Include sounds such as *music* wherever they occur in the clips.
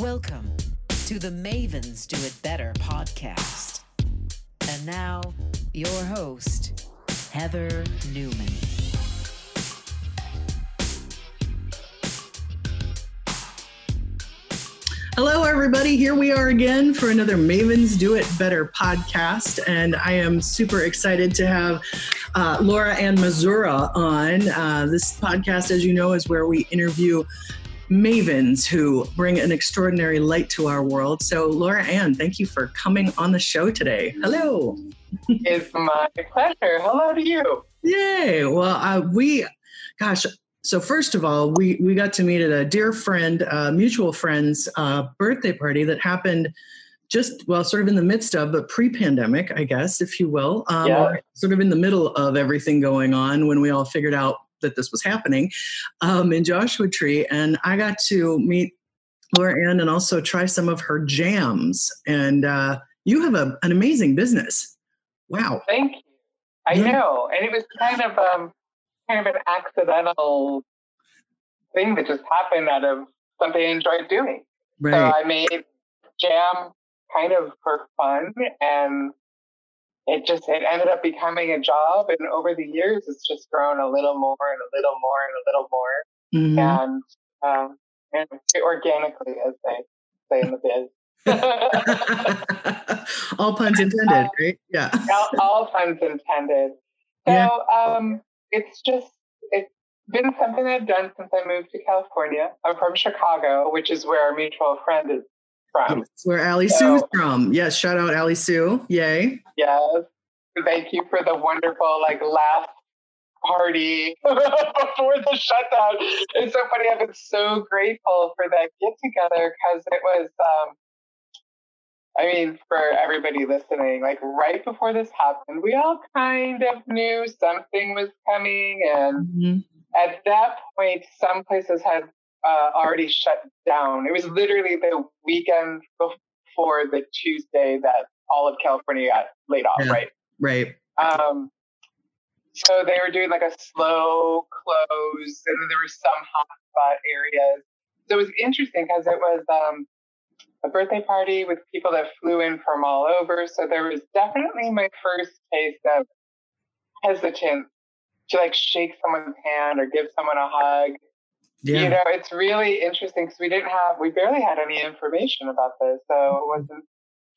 Welcome to the Mavens Do It Better podcast. And now, your host, Heather Newman. Hello, everybody. Here we are again for another Mavens Do It Better podcast. And I am super excited to have uh, Laura Ann Masura on. Uh, this podcast, as you know, is where we interview mavens who bring an extraordinary light to our world. So, Laura Ann, thank you for coming on the show today. Hello. It's my pleasure. Hello to you. Yay. Well, uh, we, gosh, so first of all, we we got to meet at a dear friend, uh, mutual friend's uh, birthday party that happened just well, sort of in the midst of, but pre-pandemic, I guess, if you will, um, Yeah. sort of in the middle of everything going on when we all figured out that this was happening um, in Joshua Tree, and I got to meet Laura Ann and also try some of her jams. And uh, you have a, an amazing business. Wow. Thank you. I Yeah. know, and it was kind of um, kind of an accidental thing that just happened out of something I enjoyed doing. Right. So I made jam kind of for fun, and it just it ended up becoming a job. And over the years, it's just grown a little more and a little more and a little more, Mhm. and um, and organically, as they say in the biz. *laughs* all puns intended, *laughs* right? Yeah. all, all puns intended. So Yeah. um, it's just it's been something I've done since I moved to California. I'm from Chicago, which is where our mutual friend is from. Where Ali So- Sue's from. Yes, shout out Ali Sue. Yay. Yes. Thank you for the wonderful like last party *laughs* before the shutdown. It's so funny. I've been so grateful for that get together because it was um I mean, for everybody listening, like right before this happened, we all kind of knew something was coming. And Mhm. at that point, some places had uh, already shut down. It was literally the weekend before the Tuesday that all of California got laid off, Yeah. right? Right. Um, so they were doing like a slow close, and then there were some hotspot areas. So it was interesting because it was um, a birthday party with people that flew in from all over. So there was definitely my first taste of hesitance to like shake someone's hand or give someone a hug. Yeah. You know, it's really interesting because we didn't have, we barely had any information about this, so I wasn't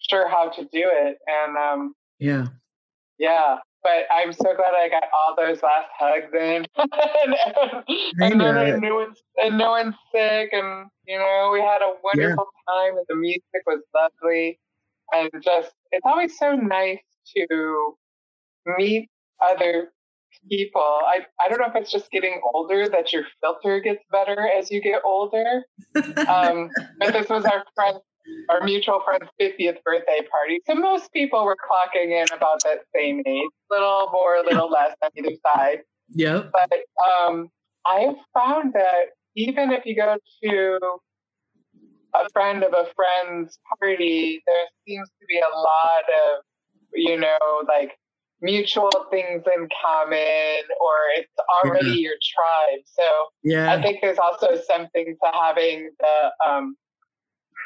sure how to do it. And um, yeah. yeah, but I'm so glad I got all those last hugs in, *laughs* and, and, then know. no one's and no one's sick, and you know we had a wonderful time, and the music was lovely, and just it's always so nice to meet other people. I I don't know if it's just getting older that your filter gets better as you get older, um, *laughs* but this was our friend, our mutual friend's 50th birthday party. So most people were clocking in about that same age, A little more, a little less on either side. Yeah. But um, I have found that even if you go to a friend of a friend's party, there seems to be a lot of, you know, like mutual things in common, or it's already your tribe. So yeah. I think there's also something to having the um,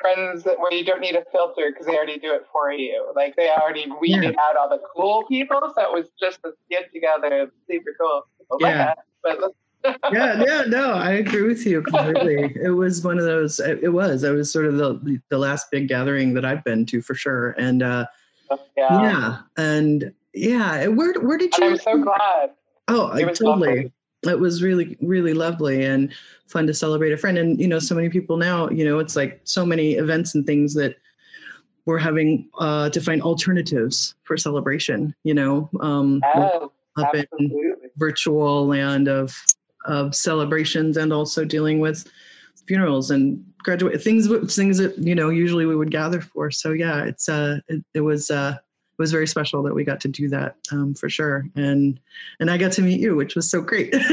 friends that, where you don't need a filter because they already do it for you. Like they already weeded out all the cool people, so it was just a get together. Super cool. Like Yeah. But *laughs* yeah, yeah, no, I agree with you completely. *laughs* it was one of those. It it was. It was sort of the the last big gathering that I've been to for sure. And uh, yeah. yeah, and yeah, where where did you? I'm so glad. Oh, I It totally. lovely. It was really, really lovely and fun to celebrate a friend. And you know, so many people now. You know, it's like so many events and things that we're having uh, to find alternatives for celebration. You know, um, Yes, up in virtual land of of celebrations and also dealing with funerals and graduate things things that you know usually we would gather for so yeah it's uh it, it was uh was very special that we got to do that um, for sure. And and i got to meet you which was so great. *laughs*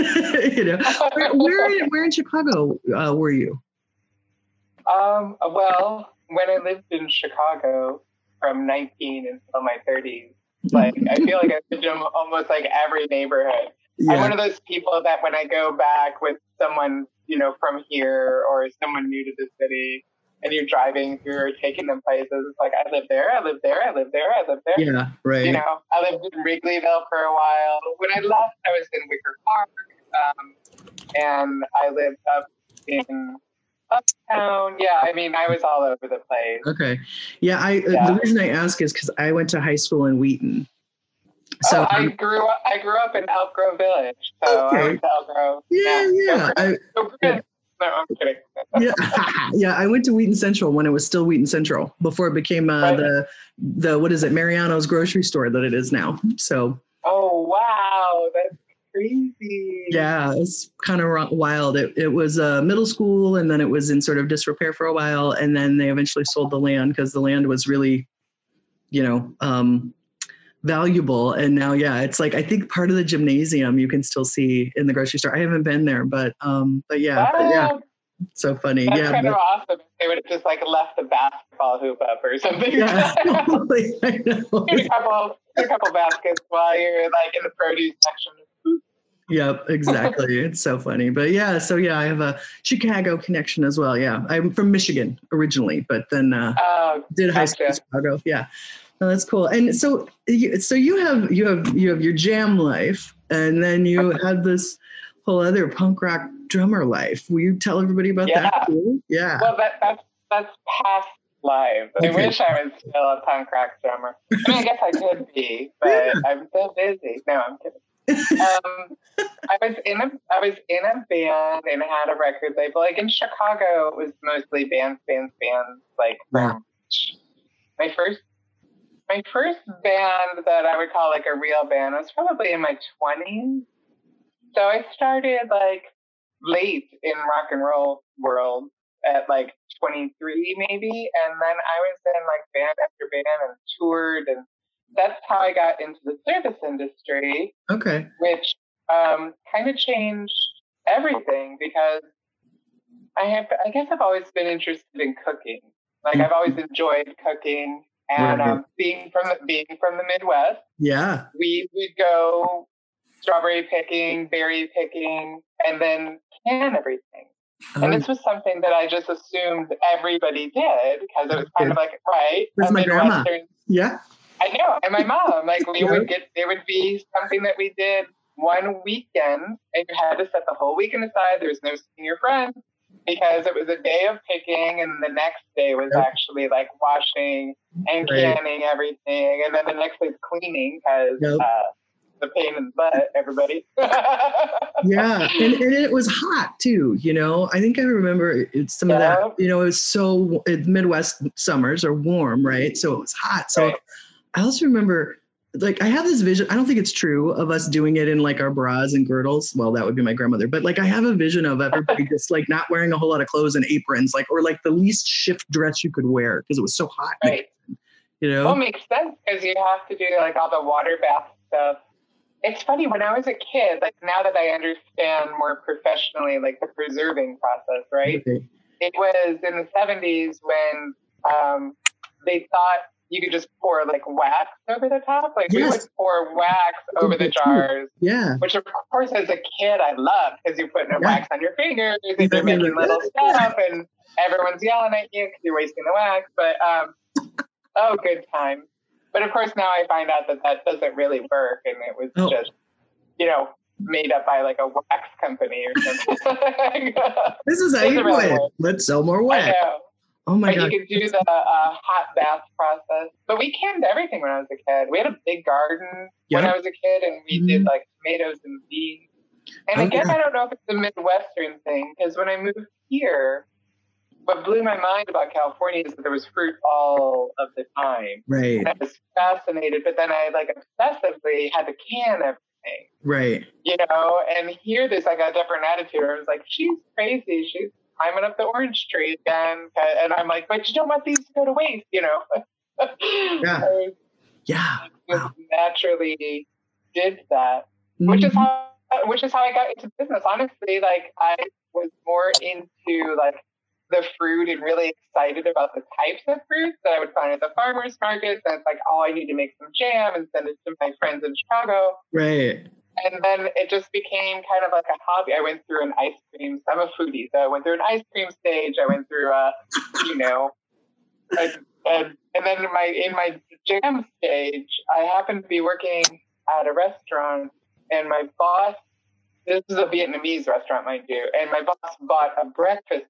You know? Where, where, in- where in chicago uh, were you? Um, well, when I lived in Chicago from 19 until my 30s, like I feel like I lived in almost like every neighborhood. I'm one of those people that when I go back with someone, you know, from here or someone new to the city, and you're driving through or taking them places. It's like I live there, I live there, I live there, I live there. Yeah, right. You know, I lived in Wrigleyville for a while. When I left, I was in Wicker Park, um, and I lived up in uptown. Yeah, I mean, I was all over the place. Okay. Yeah, I uh, Yeah. the reason I ask is because I went to high school in Wheaton. So oh, I grew up. I grew up in Elk Grove Village, so I Okay. went to Elk Grove. yeah, yeah. Go I, Bruins. No, I'm kidding. *laughs* yeah, *laughs* yeah. I went to Wheaton Central when it was still Wheaton Central before it became uh, Right. the the what is it Mariano's grocery store that it is now. So Oh wow, that's crazy. yeah, it's kind of wild. It it was uh, middle school and then it was in sort of disrepair for a while, and then they eventually sold the land because the land was really, you know, um, valuable. And now, yeah, it's like I think part of the gymnasium you can still see in the grocery store. I haven't been there, but um, but yeah, but yeah, so funny. that's yeah, kind but- of awesome. They would have just like left the basketball hoop up or something. yeah, *laughs* *laughs* totally. I know. Get a couple, get a couple baskets while you're like in the produce section. Yep, exactly. *laughs* it's so funny. But yeah, so yeah, I have a Chicago connection as well. Yeah, I'm from Michigan originally, but then uh, Oh, did high school in Chicago. Yeah, no, that's cool. And so, you, so you have you have you have your jam life, and then you had this whole other punk rock drummer life. Will you tell everybody about Yeah. that too? Yeah. well, that, that's that's past lives. I wish I was still a punk rock drummer. I mean, I guess I could be, *laughs* but Yeah. I'm so busy. No, I'm kidding. um, I was in a I was in a band and had a record label. Like in Chicago, it was mostly bands, bands, bands. Like from my first my first band that I would call like a real band was probably in my twenties. So I started like late in rock and roll world at like 23 maybe, and then I was in like band after band and toured, and that's how I got into the service industry okay. which um, kind of changed everything because I have, I guess I've always been interested in cooking. Like I've always enjoyed cooking, and um, being from the, being from the Midwest, Yeah. we would go strawberry picking, berry picking, and then can everything. And Oh, this was something that I just assumed everybody did because it was kind of like right, Where's my grandma? Yeah. I know, and my mom, like we Yeah. would get, there would be something that we did one weekend, and you had to set the whole weekend aside. There was no seeing your friends because it was a day of picking, and the next day was Yep. actually like washing and Right. canning everything, and then the next day's cleaning because Yep. uh, the pain in the butt, everybody. *laughs* yeah and, and it was hot too you know i think i remember it's some of Yeah. that you know it was so midwest summers are warm right so it was hot so Right. i also remember like i have this vision i don't think it's true of us doing it in like our bras and girdles well that would be my grandmother but like i have a vision of everybody *laughs* just like not wearing a whole lot of clothes and aprons like or like the least shift dress you could wear because it was so hot right. you know Well, it makes sense because you have to do like all the water bath stuff. It's funny when I was a kid, like now that I understand more professionally, like the preserving process, right? Okay. It was in the 70s when um, they thought you could just pour like wax over the top. Like we Yes. would pour wax over the jars, yeah which of course as a kid I loved because you put a Yeah. wax on your fingers and you're making little Yeah. *laughs* stuff and everyone's yelling at you because you're wasting the wax. But um, *laughs* oh, good time. But of course now I find out that that doesn't really work and it was Oh. just, you know, made up by like a wax company or something. *laughs* this is how you really it let's sell more wax. Oh my god you could do the uh, hot bath process. But we canned everything when I was a kid. We had a big garden when I was a kid, and we did like tomatoes and beans. And Oh, again, yeah. I don't know if it's a Midwestern thing because when I moved here, what blew my mind about California is that there was fruit all of the time. right And I was fascinated, but then I like obsessively had to can everything, right you know. And here, there's like a different attitude. I was like, she's crazy. She's climbing up the orange tree again, and I'm like, but you don't want these to go to waste, you know. *laughs* Yeah. I yeah Wow. naturally did that, which is Mhm. how which is how I got into business. Honestly, like I was more into like the fruit and really excited about the types of fruits that I would find at the farmers markets. And it's like, oh, I need to make some jam and send it to my friends in Chicago. right and then it just became kind of like a hobby. I went through an ice cream. I'm a foodie, so I went through an ice cream stage. I went through a, you know, a, a, and then in my in my jam stage, I happened to be working at a restaurant, and my boss. This is a Vietnamese restaurant, mind you, and my boss bought a breakfast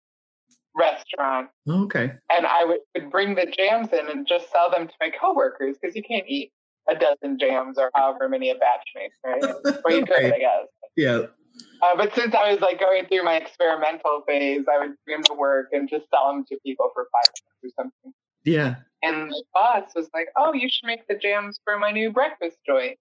restaurant. Okay. And I would, would bring the jams in and just sell them to my coworkers because you can't eat a dozen jams or however many a batch makes, right? *laughs* Or you could, I guess. Yeah. Uh, but since I was like going through my experimental phase, I would bring them to work and just sell them to people for five bucks or something. Yeah. And the boss was like, "Oh, you should make the jams for my new breakfast joint."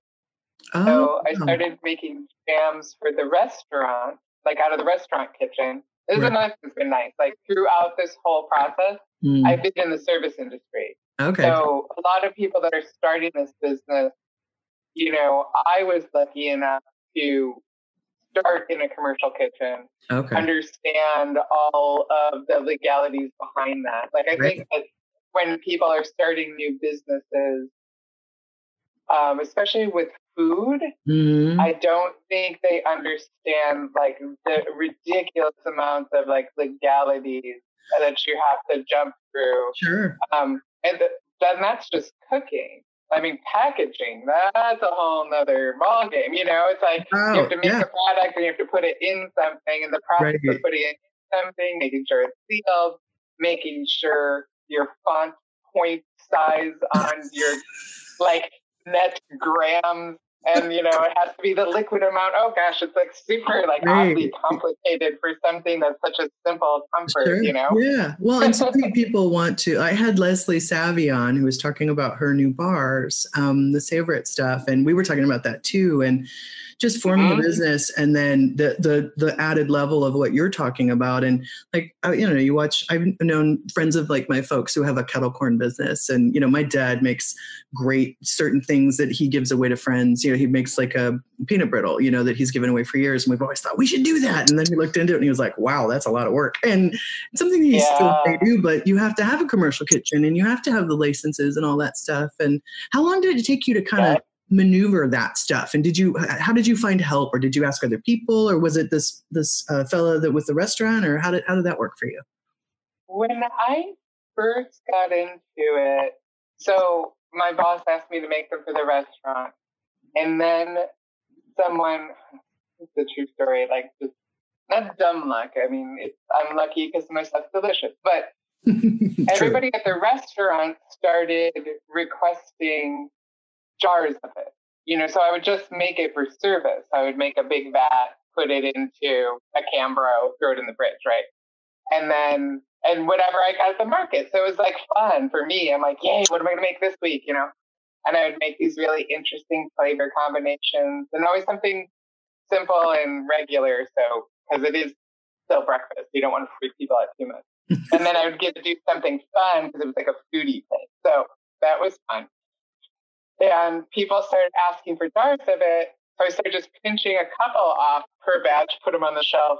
Oh. So I started making jams for the restaurant, like out of the restaurant kitchen. This Right. right. has been nice. Like throughout this whole process, Mm, I've been in the service industry. Okay. So a lot of people that are starting this business, you know, I was lucky enough to start in a commercial kitchen, okay. understand all of the legalities behind that. Like I think that when people are starting new businesses, um, especially with food, Mhm. I don't think they understand like the ridiculous amounts of like legalities that you have to jump through. Sure. Um, and th- then that's just cooking. I mean, packaging, that's a whole nother ballgame. You know, it's like you Oh, have to make yeah. a product and you have to put it in something, and the process Right. of putting it in something, making sure it's sealed, making sure your font point size on your like net grams and you know it has to be the liquid amount oh gosh it's like super like Right. oddly complicated for something that's such a simple comfort Sure. you know Yeah. Well, and so *laughs* many people want to. I had Leslie Savvy on who was talking about her new bars, um, the favorite stuff, and we were talking about that too. And just forming Mhm. a business, and then the the the added level of what you're talking about, and like you know, you watch. I've known friends of like my folks who have a kettle corn business, and you know, my dad makes great certain things that he gives away to friends. You know, he makes like a peanut brittle, you know, that he's given away for years, and we've always thought we should do that. And then he looked into it, and he was like, "Wow, that's a lot of work." And it's something that you still may do, but you have to have a commercial kitchen and you have to have the licenses and all that stuff. And how long did it take you to kind of Yeah. Maneuver that stuff? And did you, how did you find help, or did you ask other people, or was it this this uh, fellow that with the restaurant, or how did how did that work for you? when i first got into it so my boss asked me to make them for the restaurant. And then someone it's a true story like just not dumb luck. I mean it's, i'm lucky because my stuff's delicious. But *laughs* everybody at the restaurant started requesting jars of it. You know, so I would just make it for service. I would make a big vat, put it into a Cambro, throw it in the fridge, right? And then, and whatever I got at the market. So it was like fun for me. I'm like, yay, what am I going to make this week? You know? And I would make these really interesting flavor combinations and always something simple and regular. So, because it is still breakfast, you don't want to freak people out too much *laughs* and then I would get to do something fun because it was like a foodie thing. So that was fun. And people started asking for jars of it. So I started just pinching a couple off per batch, put them on the shelf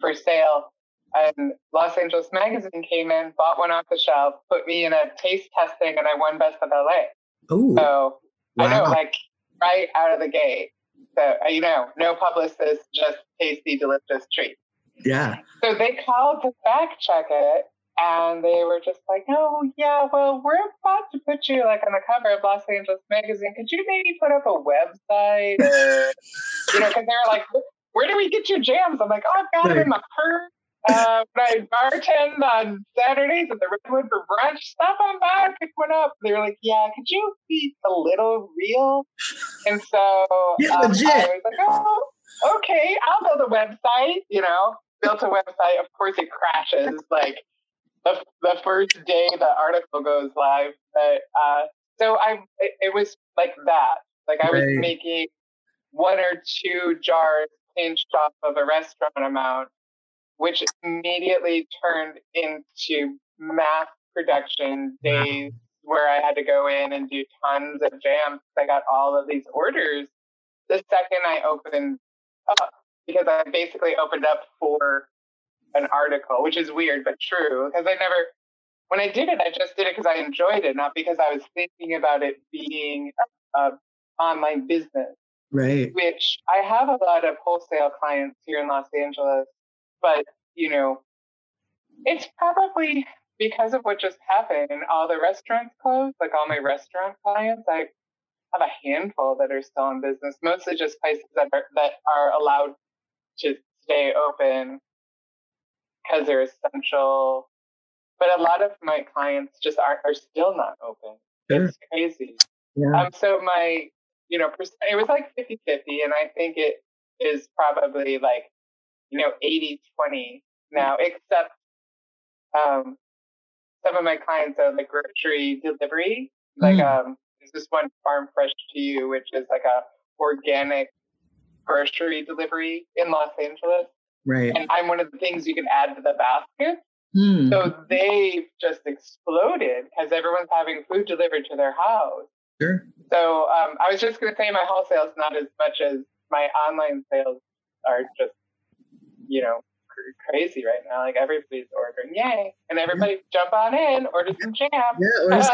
for sale. And Los Angeles Magazine came in, bought one off the shelf, put me in a taste testing, and I won Best of LA. oh, So I know, like right out of the gate. So uh, you know, no publicist, just tasty, delicious treat. yeah. So they called to fact check it, and they were just like, "Oh yeah, well we're about to put you like on the cover of Los Angeles Magazine. Could you maybe put up a website, or you know, because they're like, where do we get your jams? I'm like, oh, I've got them in my purse. Uh, I bartend on Saturdays at the Redwood for brunch, stop on by pick one up. They were like, yeah, could you be a little real? And so Yeah, um, legit. I was like, oh, okay, I'll build a website, you know, built a website. Of course, it crashes like the, the first day the article goes live. But uh, so I, it, it was like that. Like I was Right. making one or two jars pinched off of a restaurant amount, which immediately turned into mass production Wow. days where I had to go in and do tons of jams. I got all of these orders the second I opened up because I basically opened up for an article, which is weird but true because I never, when I did it, I just did it because I enjoyed it, not because I was thinking about it being a online business. Right. Which I have a lot of wholesale clients here in Los Angeles, but you know, it's probably because of what just happened. All the restaurants closed, like all my restaurant clients, I have a handful that are still in business, mostly just places that are that are allowed to stay open because they're essential. But a lot of my clients just are, are still not open. Sure. It's crazy. Yeah. Um, so my, you know, it was like 50 50, and I think it is probably like, you know, 80 20 now, except um, some of my clients are like grocery delivery. Like, mm. um, there's this one Farm Fresh to You, which is like a organic grocery delivery in Los Angeles. Right. And I'm one of the things you can add to the basket. Mm. So they've just exploded because everyone's having food delivered to their house. Sure. So um, I was just going to say my wholesale is not as much as my online sales are just, you know, crazy right now. Like everybody's ordering, yay! And everybody jump on in, order some jam. Yeah,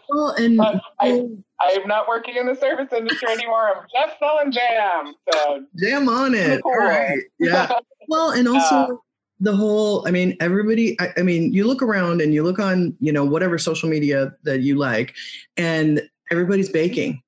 *laughs* well, and I, I'm not working in the service industry anymore. I'm just selling jam. So jam on it. Cool. All right. *laughs* Yeah. well, and also. Uh, the whole i mean everybody I, I, mean you look around and you look on you know whatever social media that you like and everybody's baking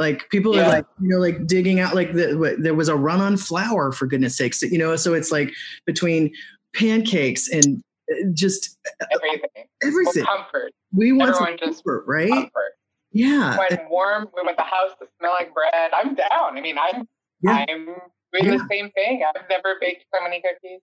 like people yeah. are like, you know, like digging out like the, there was a run on flour for goodness sakes, you know. So it's like between pancakes and uh, just everything, everything. Well, comfort. We want Everyone comfort, right? Comfort. Yeah. When warm, we want the house to smell like bread. I'm down. I mean, I'm yeah. I'm doing yeah. the same thing. I've never baked so many cookies,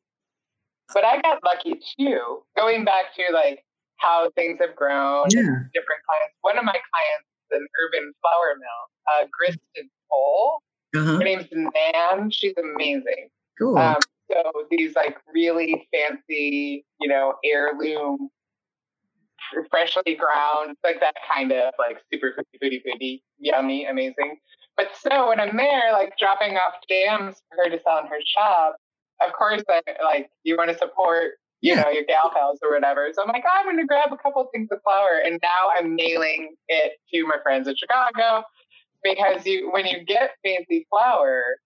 but I got lucky too. Going back to like how things have grown, yeah. different clients. One of my clients is an urban flour mill uh, Gristed Cole. Uh-huh. Her name's Nan. She's amazing. Cool. Um, so these like really fancy, you know, heirloom, freshly ground, like that kind of like super foodie, foodie, foodie, yummy, amazing. But so when I'm there, like dropping off jams for her to sell in her shop, of course, I, like you want to support, you yeah. know, your gal pals or whatever. So I'm like, oh, I'm going to grab a couple things of flour, and now I'm mailing it to my friends in Chicago because you when you get fancy flour,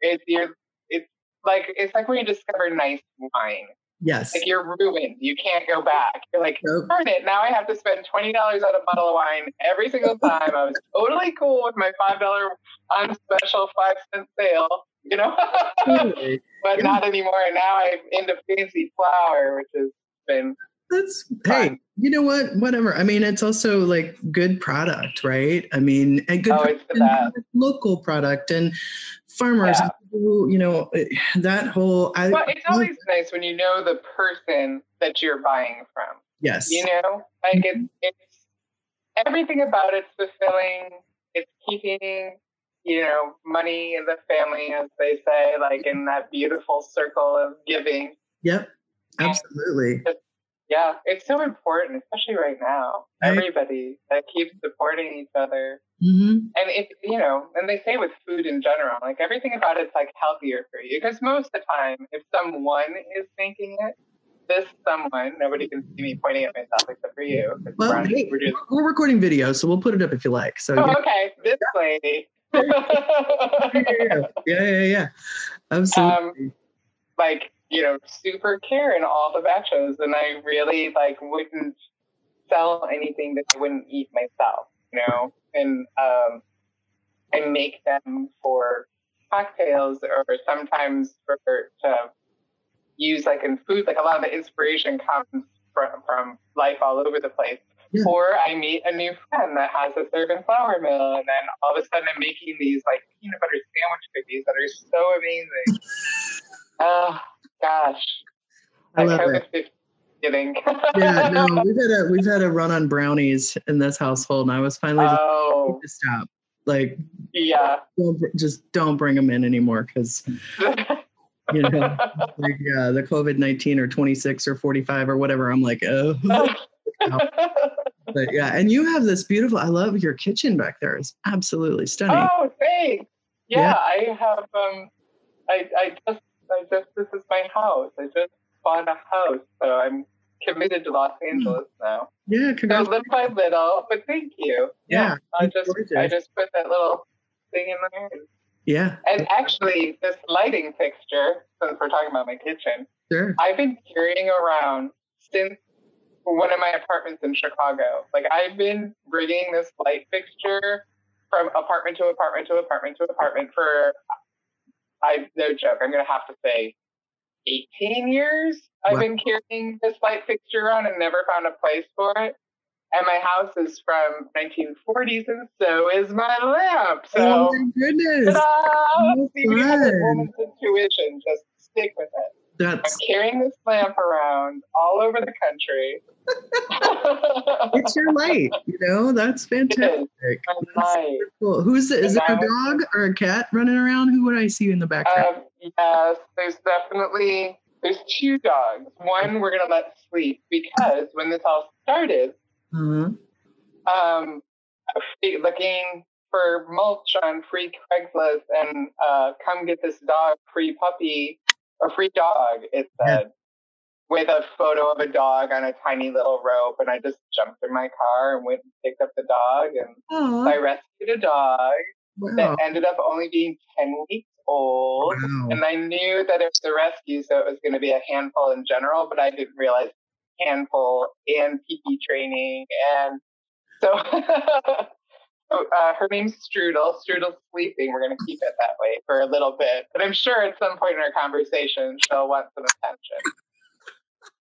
it's you're it's like it's like when you discover nice wine. Yes. Like you're ruined. You can't go back. You're like, nope. darn it. Now I have to spend twenty dollars on a bottle of wine every single time. I was totally cool with my five dollar on special five cent sale, you know. *laughs* but not anymore. And now I'm into fancy flour, which has been that's hey, you know what? Whatever. I mean, it's also like good product, right? I mean, and good oh, product, local product and farmers. Yeah. Who, you know, eh, that whole. I, well, it's always nice when you know the person that you're buying from. Yes. You know, like mm-hmm. it's it's everything about it's fulfilling. It's keeping you know money in the family, as they say, like in that beautiful circle of giving. Yep. Absolutely. Just, yeah, it's so important, especially right now. Right. Everybody that keeps supporting each other. Mm-hmm. And if, you know, and they say with food in general, like everything about it's like healthier for you. Because most of the time, if someone is making it, this someone, nobody can see me pointing at myself except for you. Well, we're, hey, we're, just... we're, recording video, so we'll put it up if you like. So, oh, okay, this lady. yeah, yeah, yeah, yeah, *laughs* absolutely. Um, like you know, super care in all the batches. And I really like wouldn't sell anything that I wouldn't eat myself, you know, and, um, and make them for cocktails or sometimes for to use like in food. Like a lot of the inspiration comes from, from life all over the place. Yeah. Or I meet a new friend that has a servant flour mill, and then all of a sudden I'm making these like peanut butter sandwich cookies that are so amazing. *laughs* uh, gosh. I love it. Yeah, no, *laughs* we've had a we've had a run on brownies in this household, and I was finally oh. to stop. Like, yeah, don't, just don't bring them in anymore because you know, *laughs* like yeah, the COVID nineteen or twenty six or forty five or whatever. I'm like, oh. but yeah, and you have this beautiful. I love your kitchen back there. It's absolutely stunning. Oh, thanks. Yeah, yeah. I have. Um, I I just I just this is my house. I just bought a house, so I'm committed to Los hmm. Angeles now. Yeah, congrats. So little by little, but thank you. Yeah, I just gorgeous. I just put that little thing in there. Yeah. And actually, this lighting fixture, since we're talking about my kitchen, Sure. I've been carrying around since one of my apartments in Chicago. Like I've been bringing this light fixture from apartment to apartment to apartment to apartment for I no joke. I'm gonna have to say 18 years. I've Wow. been carrying this light fixture around and never found a place for it. And my house is from 1940s, and so is my lamp. So, oh my goodness. ta-da! See, you have a fun. woman's intuition. Just stick with it. I'm That's carrying this lamp around all over the country. *laughs* it's your light, you know? That's fantastic. I'm That's cool. Who's the, is it a dog or a cat running around? Who would I see in the background? Um, yes, there's definitely there's two dogs. One we're gonna let sleep because when this all started, Uh-huh. um, looking for mulch on free Craigslist and uh, come get this dog, free puppy or free dog. It said with a photo of a dog on a tiny little rope, and I just jumped in my car and went and picked up the dog, and Oh, I rescued a dog wow. that ended up only being ten weeks old. Wow. And I knew that it was a rescue, so it was going to be a handful in general, but I didn't realize handful and PP training. And so *laughs* uh, her name's Strudel. Strudel's sleeping. We're going to keep it that way for a little bit. But I'm sure at some point in our conversation, she'll want some attention.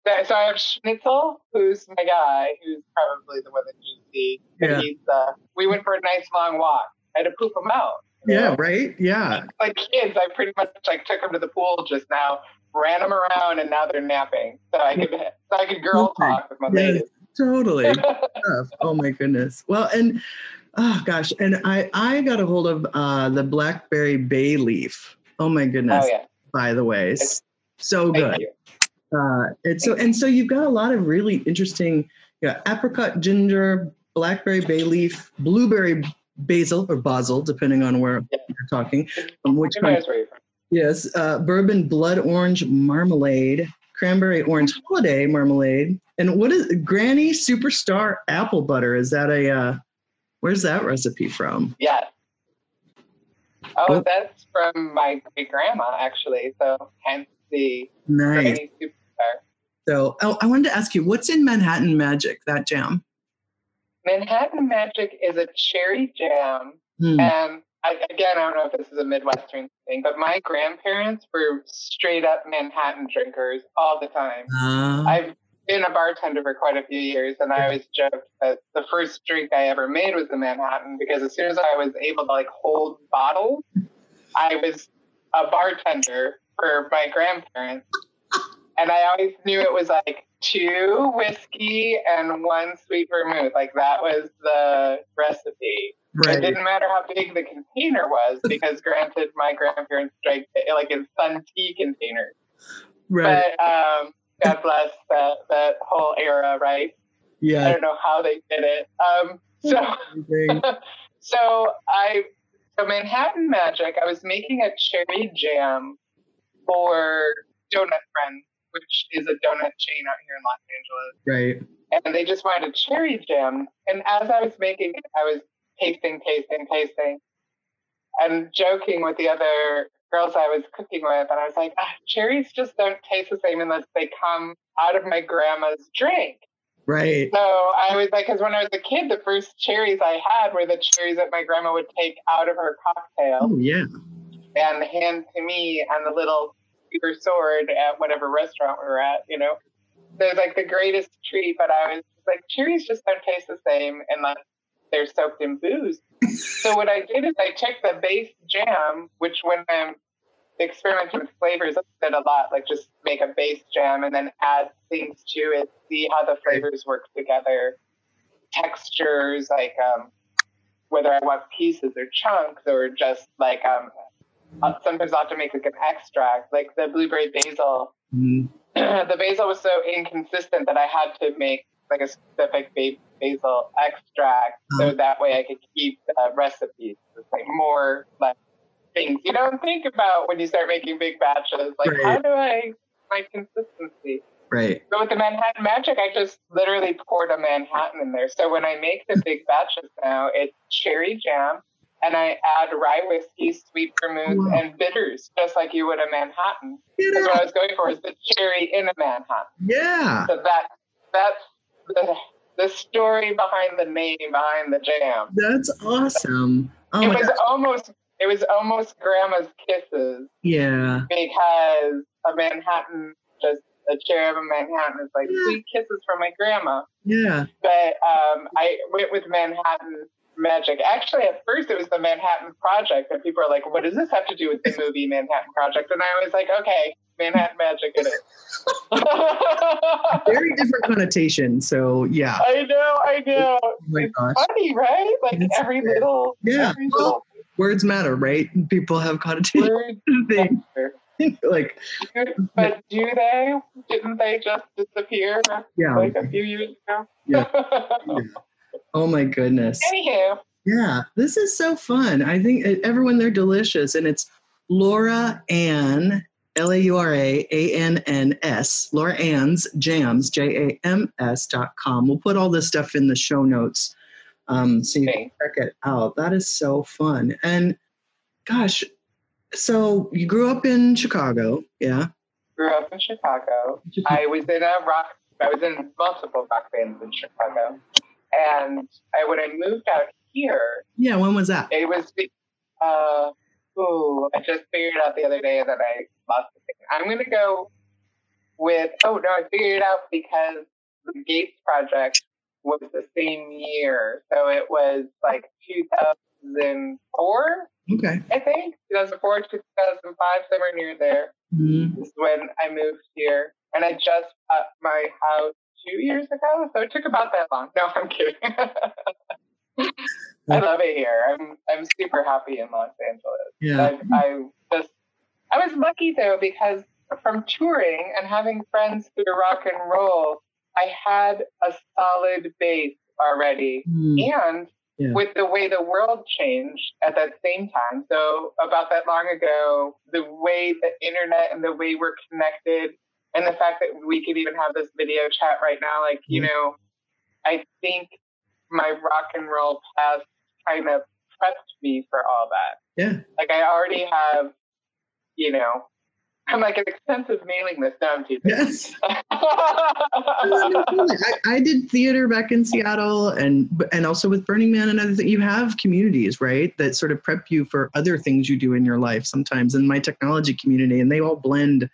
So, I have Schnitzel, who's my guy, who's probably the one that you see. Yeah. He's, uh, we went for a nice long walk. I had to poop him out. Yeah, know? right? Yeah. like kids, I pretty much like took them to the pool just now, ran them around, and now they're napping. So I could so I could girl Okay. talk with my Yes, ladies. totally. *laughs* Oh my goodness. Well, and oh gosh, and I I got a hold of uh the blackberry bay leaf. Oh my goodness. oh yeah, By the way, It's- so thank good. you. Uh, and so and so you've got a lot of really interesting, yeah, apricot ginger, blackberry bay leaf, blueberry basil or basil, depending on where Yeah. you're talking. Um, which kind? where you're from? Yes, uh, bourbon blood orange marmalade, cranberry orange holiday marmalade, and what is Granny Superstar apple butter? Is that a uh, where's that recipe from? Yeah. Oh, Oh. that's from my great grandma actually. So hence the Nice. Superstar. So oh, I wanted to ask you, what's in Manhattan Magic? That jam? Manhattan Magic is a cherry jam, Hmm. and I, again, I don't know if this is a Midwestern thing, but my grandparents were straight up Manhattan drinkers all the time. Ah, I've been a bartender for quite a few years, and I always joked that the first drink I ever made was the Manhattan because as soon as I was able to like hold bottles, I was a bartender for my grandparents, and I always knew it was like two whiskey and one sweet vermouth. Like that was the recipe. Right. It didn't matter how big the container was because, granted, my grandparents drank it like in sun tea containers. Right. But um, God bless that that whole era, right? Yeah. I don't know how they did it. Um, so *laughs* so I so Manhattan Magic. I was making a cherry jam for Donut Friends, which is a donut chain out here in Los Angeles, Right. and they just wanted a cherry jam. And as I was making it, I was tasting, tasting, tasting, and joking with the other girls I was cooking with, and I was like, ah, cherries just don't taste the same unless they come out of my grandma's drink. Right. So I was like, because when I was a kid, the first cherries I had were the cherries that my grandma would take out of her cocktail Oh yeah. and hand to me on the little silver sword at whatever restaurant we were at, you know. So it was like the greatest treat, but I was like, cherries just don't taste the same unless they're soaked in booze. so what I did is I took the base jam, which when I'm experimenting with flavors, I did a lot, like just make a base jam and then add things to it, see how the flavors work together, textures, like um, whether I want pieces or chunks or just like um, uh, sometimes I'll have to make like an extract, like the blueberry basil. Mhm. *clears throat* the basil was so inconsistent that I had to make like a specific ba- basil extract, so that way I could keep uh, recipes. It's like more like things you don't think about when you start making big batches. Like how do I my consistency? Right. But with the Manhattan Magic, I just literally poured a Manhattan in there. So when I make the big batches now, it's cherry jam, and I add rye whiskey, sweet vermouth, wow. and bitters, just like you would a Manhattan. That's what I was going for is the cherry in a Manhattan. Yeah. So that that's the the story behind the name behind the jam. That's awesome. Oh it was almost it was almost grandma's kisses. Yeah. Because a Manhattan just a cherry of a Manhattan is like yeah. sweet kisses from my grandma. Yeah. But um, I went with Manhattan Magic. Actually, at first it was the Manhattan Project, and people are like, "What does this have to do with the movie Manhattan Project?" And I was like, "Okay, Manhattan Magic in it. Very different connotation. So yeah. I know, I know. Oh my it's gosh. funny, right? Like it's, every little yeah. Every well, little, words matter, right? People have connotations. *laughs* like, but do they? Didn't they just disappear? Yeah. Like a few years ago. yeah. *laughs* yeah. Oh my goodness. Anywho. Yeah, this is so fun. I think everyone they're delicious, and it's Laura Ann L A U R A A N N S Laura Ann's Jams J A M S dot com. We'll put all this stuff in the show notes, um, so you can check it out. That is so fun. And gosh, so you grew up in Chicago, yeah? Grew up in Chicago. I was in a rock. I was in multiple rock bands in Chicago. And I, when I moved out here, yeah, when was that? It was, uh, oh, I just figured out the other day that I lost the thing. I'm going to go with, oh no, I figured it out because the Gates project was the same year. So it was like 2004. Okay. I think 2004 2005, somewhere near there. Mm-hmm. Is when I moved here, and I just bought my house two years ago, so it took about that long. No, I'm kidding. *laughs* I love it here. I'm I'm super happy in Los Angeles. Yeah. I, I just I was lucky though because from touring and having friends through rock and roll, I had a solid base already. Mm. And yeah. with the way the world changed at that same time. So about that long ago, the way the internet and the way we're connected and the fact that we could even have this video chat right now, like, you mm-hmm. know, I think my rock and roll past kind of prepped me for all that. Yeah. Like I already have, you know, I'm like an expensive mailing list. No, I'm teasing. Yes. *laughs* I, I, did theater back in Seattle, and and also with Burning Man and other things. You have communities, right, that sort of prep you for other things you do in your life. Sometimes in my technology community, and they all blend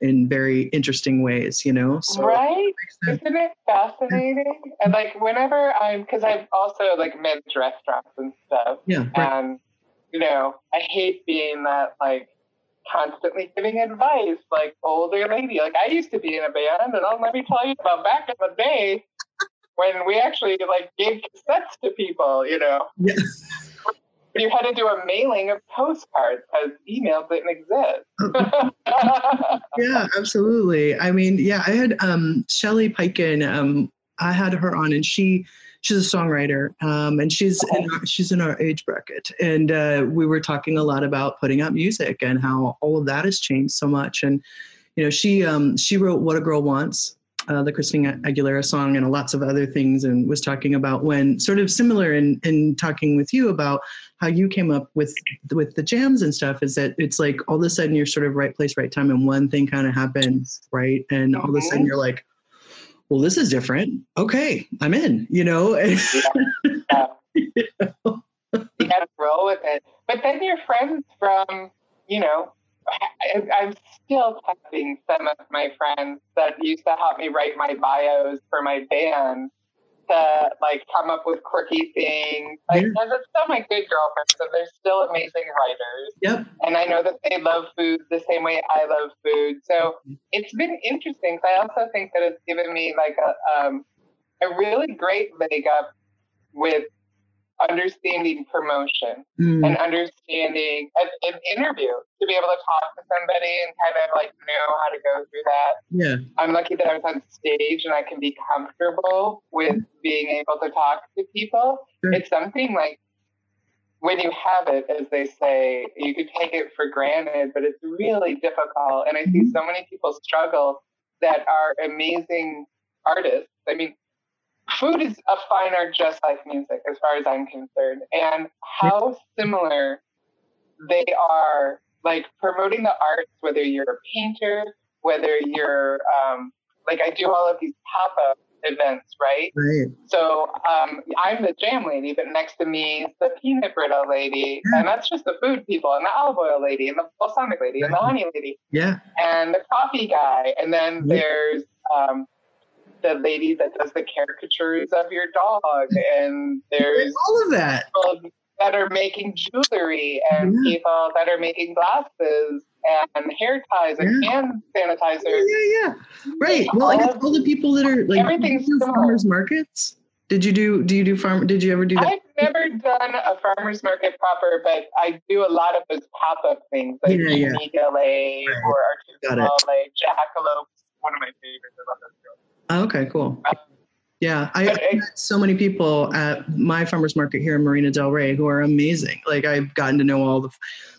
in very interesting ways, you know? So right? Isn't it fascinating? And like whenever I'm, because I've also like managed restaurants and stuff. Yeah. Right. And, you know, I hate being that like constantly giving advice, like older lady. Like I used to be in a band, and oh, let me tell you about back in the day when we actually like gave cassettes to people, you know? Yeah you had to do a mailing of postcards because email didn't exist. *laughs* yeah, absolutely. I mean, yeah, I had um, Shelly Peiken. Um, I had her on, and she she's a songwriter, um, and she's in our, she's in our age bracket, and uh, we were talking a lot about putting out music and how all of that has changed so much. And you know, she um, she wrote "What a Girl Wants," uh, the Christina Aguilera song and lots of other things, and was talking about when sort of similar in in talking with you about how you came up with with the jams and stuff. Is that it's like all of a sudden you're sort of right place, right time, and one thing kind of happens, right, and all of a sudden mm-hmm. you're like, well, this is different. Okay, I'm in. You know. *laughs* yeah. you know? you got to roll with it. But then your friends from, you know, I, am still texting some of my friends that used to help me write my bios for my band to like come up with quirky things. Like, yeah. there's still my good girlfriends, so they're still amazing writers. Yep. And I know that they love food the same way I love food. So it's been interesting. I also think that it's given me like a um, a really great leg up with understanding promotion mm. and understanding an, an, interview to be able to talk to somebody and kind of like know how to go through that. Yeah. I'm lucky that I was on stage and I can be comfortable with being able to talk to people. Sure. It's something like when you have it, as they say, you could take it for granted, but it's really difficult. And I see mm-hmm. so many people struggle that are amazing artists. I mean, food is a fine art just like music, as far as I'm concerned, and how similar they are. Like promoting the arts, whether you're a painter, whether you're um, like I do all of these pop up events, right? Right. So um, I'm the jam lady, but next to me is the peanut brittle lady, Yeah. and that's just the food people, and the olive oil lady, and the balsamic lady, and the honey lady, Yeah. and the coffee guy, and then Yeah. there's um, the lady that does the caricatures of your dog, and there's All of that. people that are making jewelry, and Yeah. people that are making glasses and hair ties and hand sanitizer. Yeah, yeah, yeah. Right. Well, I guess all the people that are like Everything's do you do similar. farmers markets. Did you do? Do you do farm? Did you ever do that? I've never done a farmer's market proper, but I do a lot of those pop up things like Yeah, yeah. LA Right. or Artisanal LA. Jackalope's one of my favorites. I love that. Oh, okay, cool. Um, Yeah, I, but met so many people at my farmers market here in Marina Del Rey who are amazing. Like I've gotten to know all the,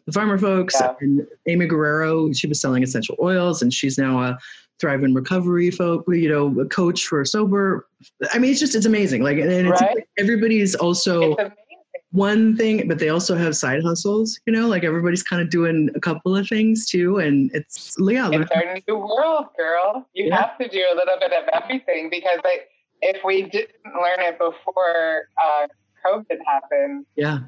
the farmer folks. Yeah. And Amy Guerrero, she was selling essential oils, and she's now a Thrive in Recovery folk, you know, a coach for sober. I mean, it's just it's amazing. Like, and it's Right. everybody's also. One thing, but they also have side hustles. You know, like everybody's kind of doing a couple of things too, and it's yeah, It's our new world, girl. You Yeah. have to do a little bit of everything because I, if we didn't learn it before uh, COVID happened, yeah,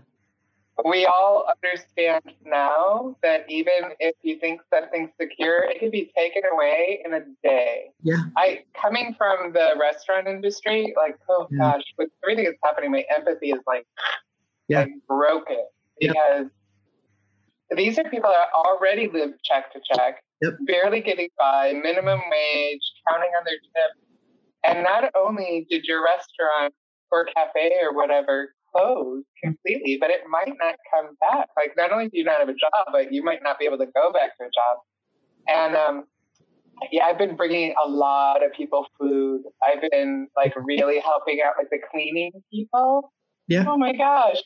we all understand now that even if you think something's secure, it can be taken away in a day. yeah, I coming from the restaurant industry, like oh Yeah. gosh, with everything that's happening, my empathy is like, Yeah. like broken Yeah. because these are people that already live check to check, Yep. barely getting by, minimum wage, counting on their tip, and not only did your restaurant or cafe or whatever close completely, but it might not come back. Like not only do you not have a job, but you might not be able to go back to a job. And um, yeah, I've been bringing a lot of people food. I've been like really helping out like the cleaning people. Yeah. Oh my gosh.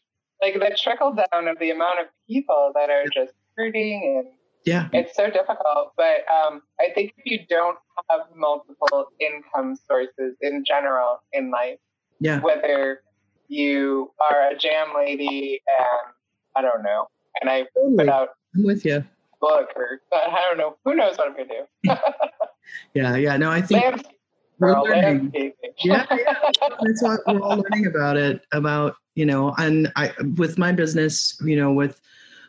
Like the trickle down of the amount of people that are just hurting and yeah, it's so difficult. But um, I think if you don't have multiple income sources in general in life, yeah. whether you are a jam lady and I don't know, and I put out I'm with you. book or I don't know, who knows what I'm gonna do. *laughs* Yeah, yeah. No, I think we're girl, learning. landscaping. Yeah, *laughs* that's what we're all learning about it about you know and i with my business you know with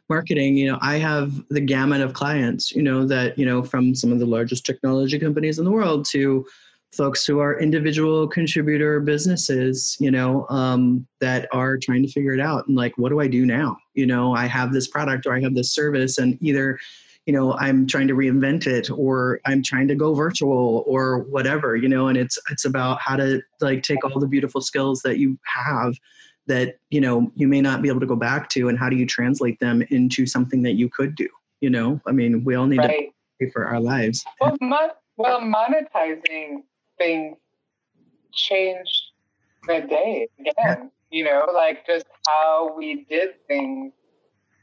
marketing you know i have the gamut of clients you know that you know from some of the largest technology companies in the world to folks who are individual contributor businesses you know um, that are trying to figure it out and like what do i do now you know i have this product or i have this service and either you know i'm trying to reinvent it or i'm trying to go virtual or whatever you know and it's it's about how to like take all the beautiful skills that you have that you know you may not be able to go back to and how do you translate them into something that you could do you know? I mean we all need to pay for our lives. Well, mon- well, monetizing things changed the day again. You know, like just how we did things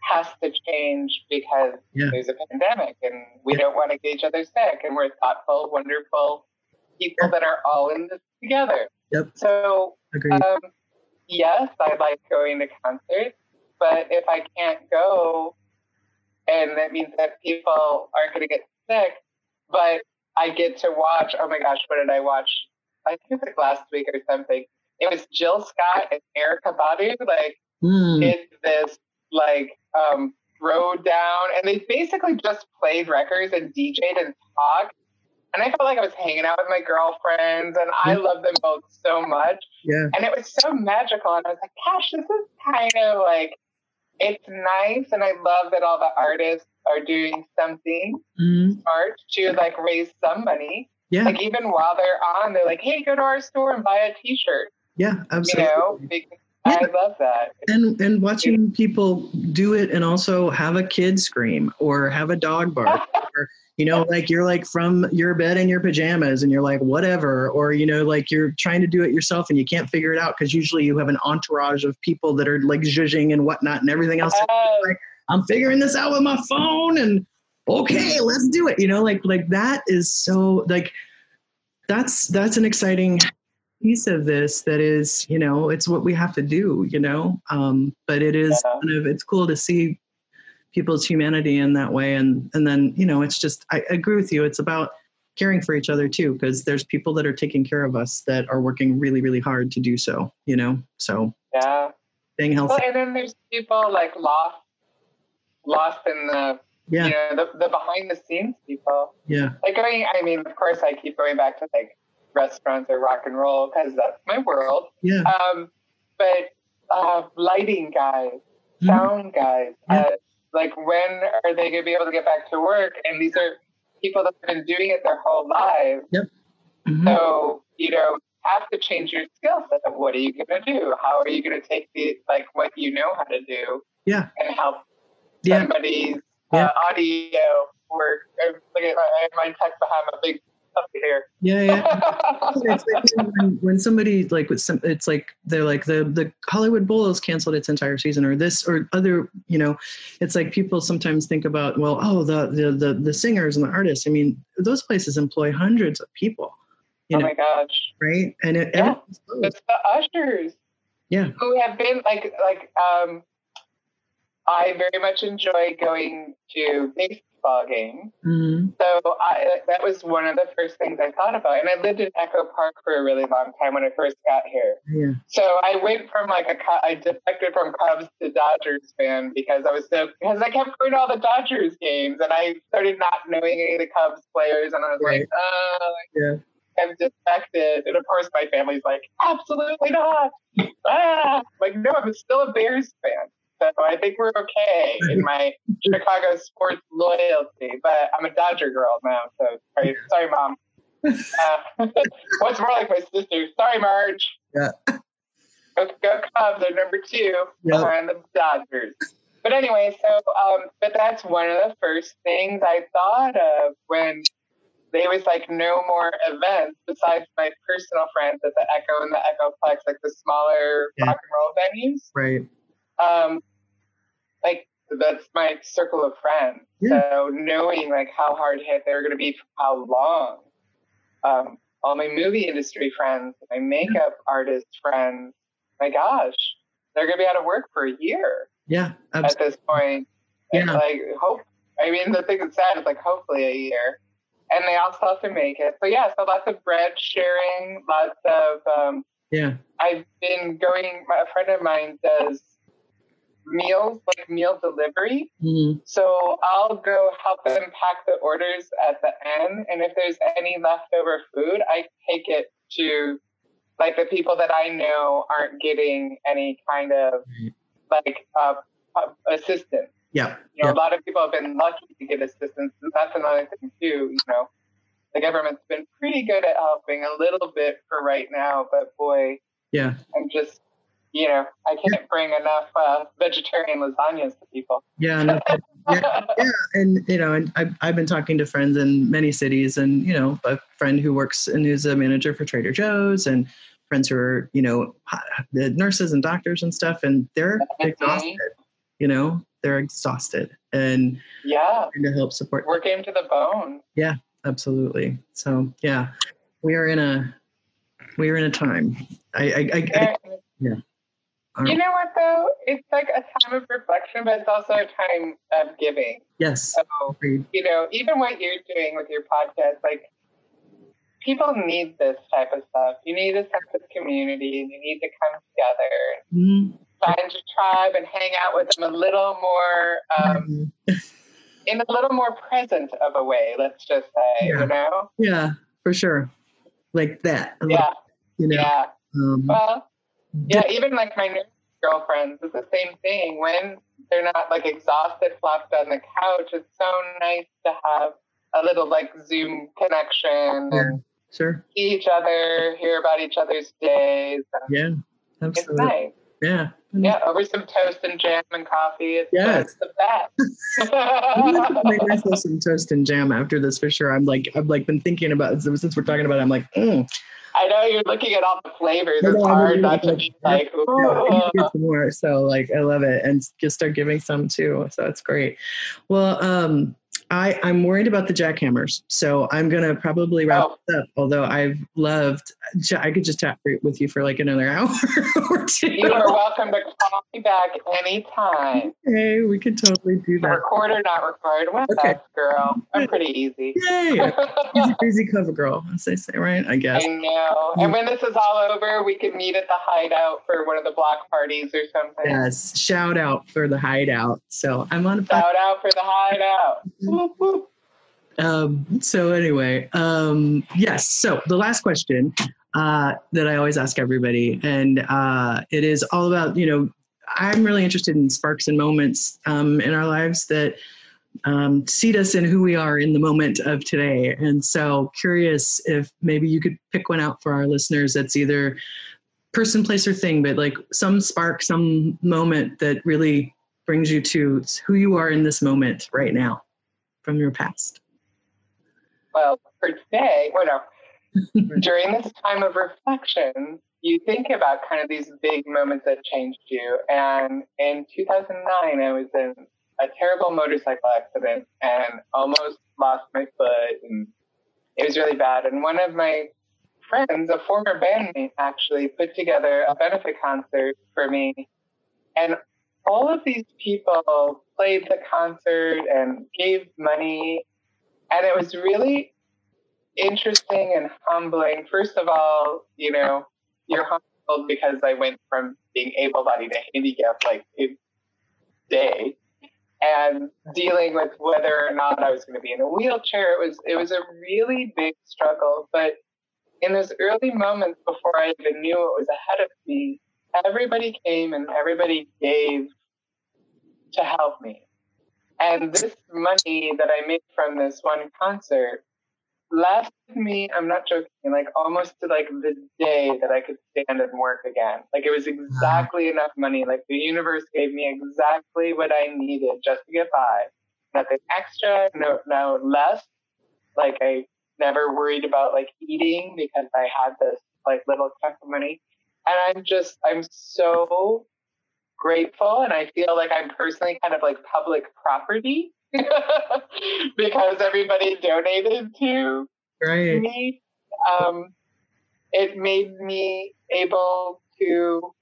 has to change because Yeah. there's a pandemic and we Yeah. don't want to get each other sick and we're thoughtful, wonderful people that are all in this together. Yep. So Um, yes, I like going to concerts, but if I can't go, and that means that people aren't going to get sick, but I get to watch. Oh my gosh, what did I watch? I think it was last week or something. It was Jill Scott and Erykah Badu, like did this like um rode down, and they basically just played records and DJ'd and talked. And I felt like I was hanging out with my girlfriends, and I love them both so much. Yeah. And it was so magical and i was like gosh this is kind of like it's nice and i love that all the artists are doing something Mhm. smart to like raise some money. Yeah. Like even while they're on they're like hey go to our store and buy a t-shirt. Yeah you absolutely. know because i love that. And and watching people do it and also have a kid scream or have a dog bark *laughs* or you know like you're like from your bed in your pajamas and you're like whatever or you know like you're trying to do it yourself and you can't figure it out because usually you have an entourage of people that are like zhuzhing and whatnot and everything else. Uh, i'm figuring this out with my phone and okay let's do it. You know like like that is so like that's that's an exciting piece of this that is, you know, it's what we have to do, you know. Um, but it is Yeah. kind of it's cool to see people's humanity in that way, and and then you know, it's just I agree with you. It's about caring for each other too, because there's people that are taking care of us that are working really, really hard to do so, you know. So Yeah. staying healthy, Well, and then there's people like lost, lost in the, yeah, you know, the, the behind the scenes people. yeah, Like going, I mean, of course, I keep going back to like restaurants or rock and roll because that's my world. yeah, Um, but uh, lighting guys, Mhm. sound guys, Yeah. uh, like when are they going to be able to get back to work? And these are people that have been doing it their whole lives. Mhm. So, you know, have to change your skill set. What are you going to do? How are you going to take the, like, what you know how to do yeah, and help yeah, somebody's Yeah. uh, audio work? Uh, Look at my, my text behind a big puppy here. yeah, yeah. *laughs* it's like when, when somebody like with some it's like they're like the the hollywood bowl has canceled its entire season or this or other you know it's like people sometimes think about well oh the the the, the singers and the artists i mean those places employ hundreds of people you oh know my gosh. right and it Yeah. It's the ushers. Yeah. Who have been like like um I very much enjoy going to baseball games. Mhm. So I that was one of the first things I thought about. And I lived in Echo Park for a really long time when I first got here. yeah So I went from like a I defected from Cubs to Dodgers fan because I was so because I kept going to all the Dodgers games and I started not knowing any of the Cubs players and I was Right. like, oh, yeah I'm defected. And of course, my family's like, absolutely not. Ah, like, no, I'm still a Bears fan. So I think we're okay in *laughs* my Chicago sports loyalty. But I'm a Dodger girl now. So sorry, sorry mom. Uh, *laughs* what's more like my sister? Sorry, Marge. Yeah. Go, go Cubs are number two Yeah. behind the Dodgers. But anyway, so um, but that's one of the first things I thought of when there was like no more events besides my personal friends at the Echo and the Echoplex, like the smaller Yeah. rock and roll venues. right Um, like that's my circle of friends. Yeah. So knowing like how hard hit they were going to be for how long. Um, all my movie industry friends, my makeup artist friends, my gosh, they're going to be out of work for a year yeah at this point. And Yeah. like hope I mean the thing that's sad is like hopefully a year. And they also have to make it. So yeah, so lots of bread sharing, lots of um yeah I've been going a friend of mine does meals, like meal delivery. Mhm. So I'll go help them pack the orders at the end. And if there's any leftover food, I take it to like the people that I know aren't getting any kind of like uh, uh, assistance. yeah You know, yeah a lot of people have been lucky to get assistance. And that's another thing too, you know. The government's been pretty good at helping a little bit for right now, but boy, yeah I'm just, you know, I can't bring enough uh, vegetarian lasagnas to people. yeah no, yeah, *laughs* yeah, and you know, and I've, I've been talking to friends in many cities, and you know, a friend who works and who's a manager for Trader Joe's, and friends who are you know the nurses and doctors and stuff, and they're exhausted. You know, they're exhausted, and Yeah, to help support. we're game to the bone. Yeah, absolutely. So yeah, we are in a we are in a time. I I, I, I um, you know what though? It's like a time of reflection, but it's also a time of giving. yes. So Agreed. you know, even what you're doing with your podcast, like people need this type of stuff. You need a sense of community. You need to come together, Mhm. find your tribe, and hang out with them a little more, um, *laughs* in a little more present of a way. Let's just say, Yeah. you know, Yeah, for sure. Like that. Like, yeah, You know. yeah. Um, Well, yeah, even like my nurse girlfriends, it's the same thing. When they're not like exhausted, flopped on the couch, it's so nice to have a little like Zoom connection and Sure. see each other, hear about each other's days. Yeah. It's Absolutely. nice. Yeah. Yeah, over some toast and jam and coffee. It's, Yes. the best. I'm gonna make myself some toast and jam after this for sure. I'm like I've like been thinking about since we're talking about. It, I'm like, mm, I know you're looking at all the flavors. It's hard not to be like, yeah, I need to "Ooh." get some more. So like I love it, and just start giving some too. So it's great. Well, um, I, I'm worried about the jackhammers, so I'm gonna probably wrap Oh. this up. Although I've loved, I could just chat with you for like another *laughs* hour or two. You are welcome to call me back anytime. Okay, we could totally do that. Record or not record, Okay. whatever, girl. I'm pretty easy. Yay! Easy breezy *laughs* cover girl, as they say, right? I guess. I know. And when this is all over, we can meet at the hideout for one of the block parties or something. Yes. Shout out for the hideout. So I'm on a Shout out for the hideout. Mm-hmm. Whoop, whoop. Um, so anyway, um, yes. So the last question uh, that I always ask everybody, and uh, it is all about you know, I'm really interested in sparks and moments um, in our lives that um, seat us in who we are in the moment of today. And so curious if maybe you could pick one out for our listeners. That's either person, place, or thing, but like some spark, some moment that really brings you to who you are in this moment right now from your past. Well, for today, well, no, *laughs* during this time of reflection, you think about kind of these big moments that changed you. And in 2009, I was in a terrible motorcycle accident and almost lost my foot, and it was really bad. And one of my friends, a former bandmate, actually put together a benefit concert for me. And all of these people played the concert and gave money and it was really interesting and humbling. First of all, you know, you're humbled because I went from being able-bodied to handicapped like in day, and dealing with whether or not I was going to be in a wheelchair. It was it was a really big struggle. But in those early moments before I even knew what was ahead of me, everybody came and everybody gave to help me. And this money that I made from this one concert lasted me, I'm not joking, like almost to like the day that I could stand and work again. Like it was exactly enough money. Like the universe gave me exactly what I needed just to get by. Nothing extra, no no less. Like I never worried about like eating because I had this like little chunk of money. And I'm just I'm so grateful and I feel like I'm personally kind of like public property *laughs* because everybody donated to Right. me. Um, it made me able to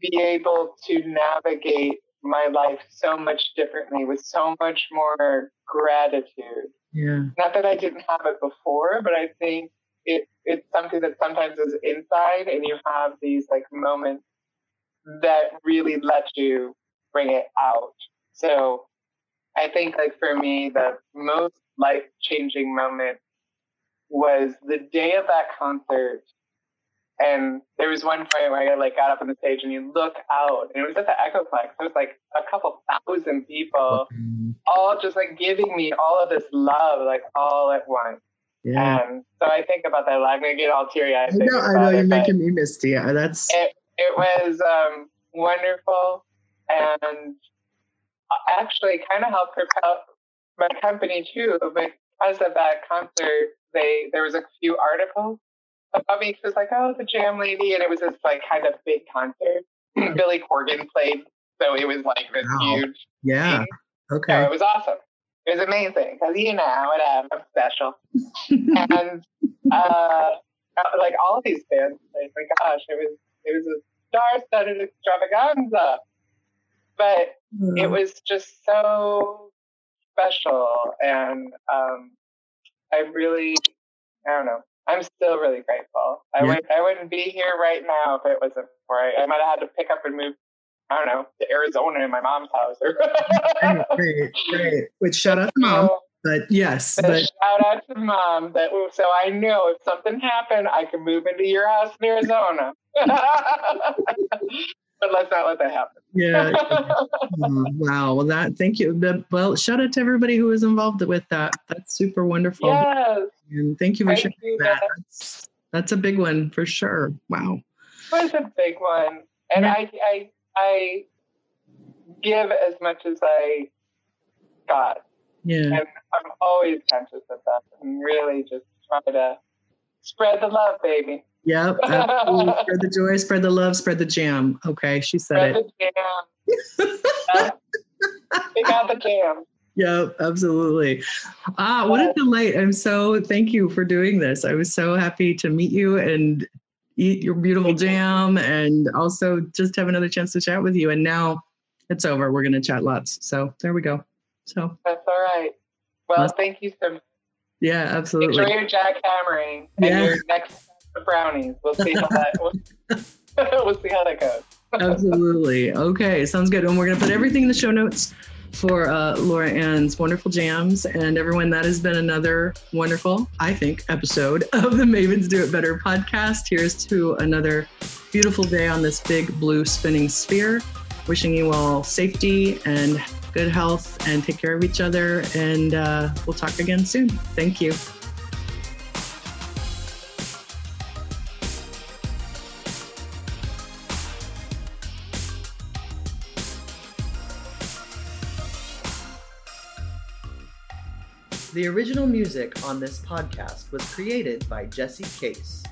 be able to navigate my life so much differently with so much more gratitude. Yeah. Not that I didn't have it before, but I think it, it's something that sometimes is inside and you have these like moments that really let you bring it out. So I think like for me, the most life changing moment was the day of that concert. And there was one point where I like got up on the stage and you look out and it was at the Echoplex. There was like a couple thousand people all just like giving me all of this love like all at once. Yeah. And so I think about that. I'm gonna get all teary eyed. I know, I know you're making me misty. Yeah, That's it, it was um, wonderful and actually kind of helped propel my company too. Because of that concert, they there was a few articles about me. It was like, oh, the Jam Lady, and it was this like kind of big concert. Billy Corgan played, so it was like this Wow. huge. yeah. thing. So Okay. it was awesome. It was amazing because you know whatever, I'm special. and uh, like all these bands, like my gosh, it was it was a star-studded extravaganza, but it was just so special, and um, I really, I don't know. I'm still really grateful. I Yeah. would I wouldn't be here right now if it wasn't for it. I might have had to pick up and move. I don't know to Arizona in my mom's house. Or great, great, great. Which shout out to mom, So, but yes, but shout out to mom that so I know if something happened, I could move into your house in Arizona. *laughs* but let's not let that happen. yeah. Oh, *laughs* wow. Well, that. Thank you. The, well, shout out to everybody who was involved with that. That's super wonderful. yes, And thank you for thank sharing that. That That's, that's a big one for sure. Wow. was a big one, and Yeah. I, I, I give as much as I got, Yeah. and I'm always conscious of that, and really just try to spread the love, baby. Yep. *laughs* spread the joy, spread the love, spread the jam. Okay, she said Spread it. the jam. Yeah. Pick out the jam. Yep, absolutely. Ah, what a delight. I'm so thank you for doing this. I was so happy to meet you and eat your beautiful jam and also just have another chance to chat with you. And now it's over. We're going to chat lots. So there we go. So that's all right. Well, thank you so much. Yeah, absolutely. Enjoy your jackhammering and yeah. your next brownies. We'll see how that. We'll, *laughs* *laughs* we'll see how that goes. absolutely. Okay, sounds good. And we're going to put everything in the show notes for uh, Laura Ann's wonderful jams. And everyone, that has been another wonderful, I think, episode of the Mavens Do It Better podcast. Here's to another beautiful day on this big blue spinning sphere. Wishing you all safety and good health and take care of each other. And uh, we'll talk again soon. Thank you. The original music on this podcast was created by Jesse Case.